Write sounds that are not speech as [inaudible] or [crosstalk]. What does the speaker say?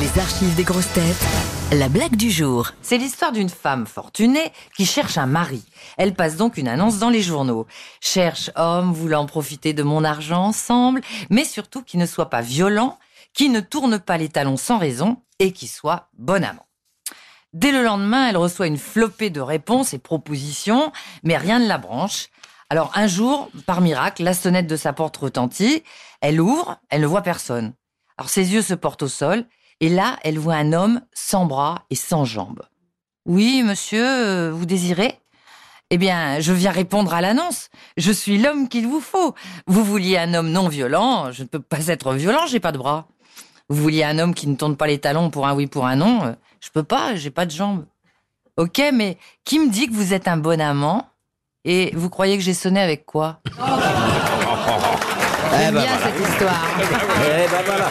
Les archives des grosses têtes. La blague du jour. C'est l'histoire d'une femme fortunée qui cherche un mari. Elle passe donc une annonce dans les journaux. Cherche homme voulant profiter de mon argent ensemble, mais surtout qui ne soit pas violent, qui ne tourne pas les talons sans raison et qui soit bon amant. Dès le lendemain, elle reçoit une flopée de réponses et propositions, mais rien ne la branche. Alors un jour, par miracle, la sonnette de sa porte retentit. Elle ouvre, elle ne voit personne. Alors ses yeux se portent au sol, et là, elle voit un homme sans bras et sans jambes. Oui, monsieur, euh, vous désirez? Eh bien, je viens répondre à l'annonce. Je suis l'homme qu'il vous faut. Vous vouliez un homme non violent, je ne peux pas être violent, j'ai pas de bras. Vous vouliez un homme qui ne tourne pas les talons pour un oui, pour un non, je peux pas, j'ai pas de jambes. Ok, mais qui me dit que vous êtes un bon amant Et vous croyez que j'ai sonné avec quoi? [laughs] J'aime bien cette histoire. Eh ben voilà.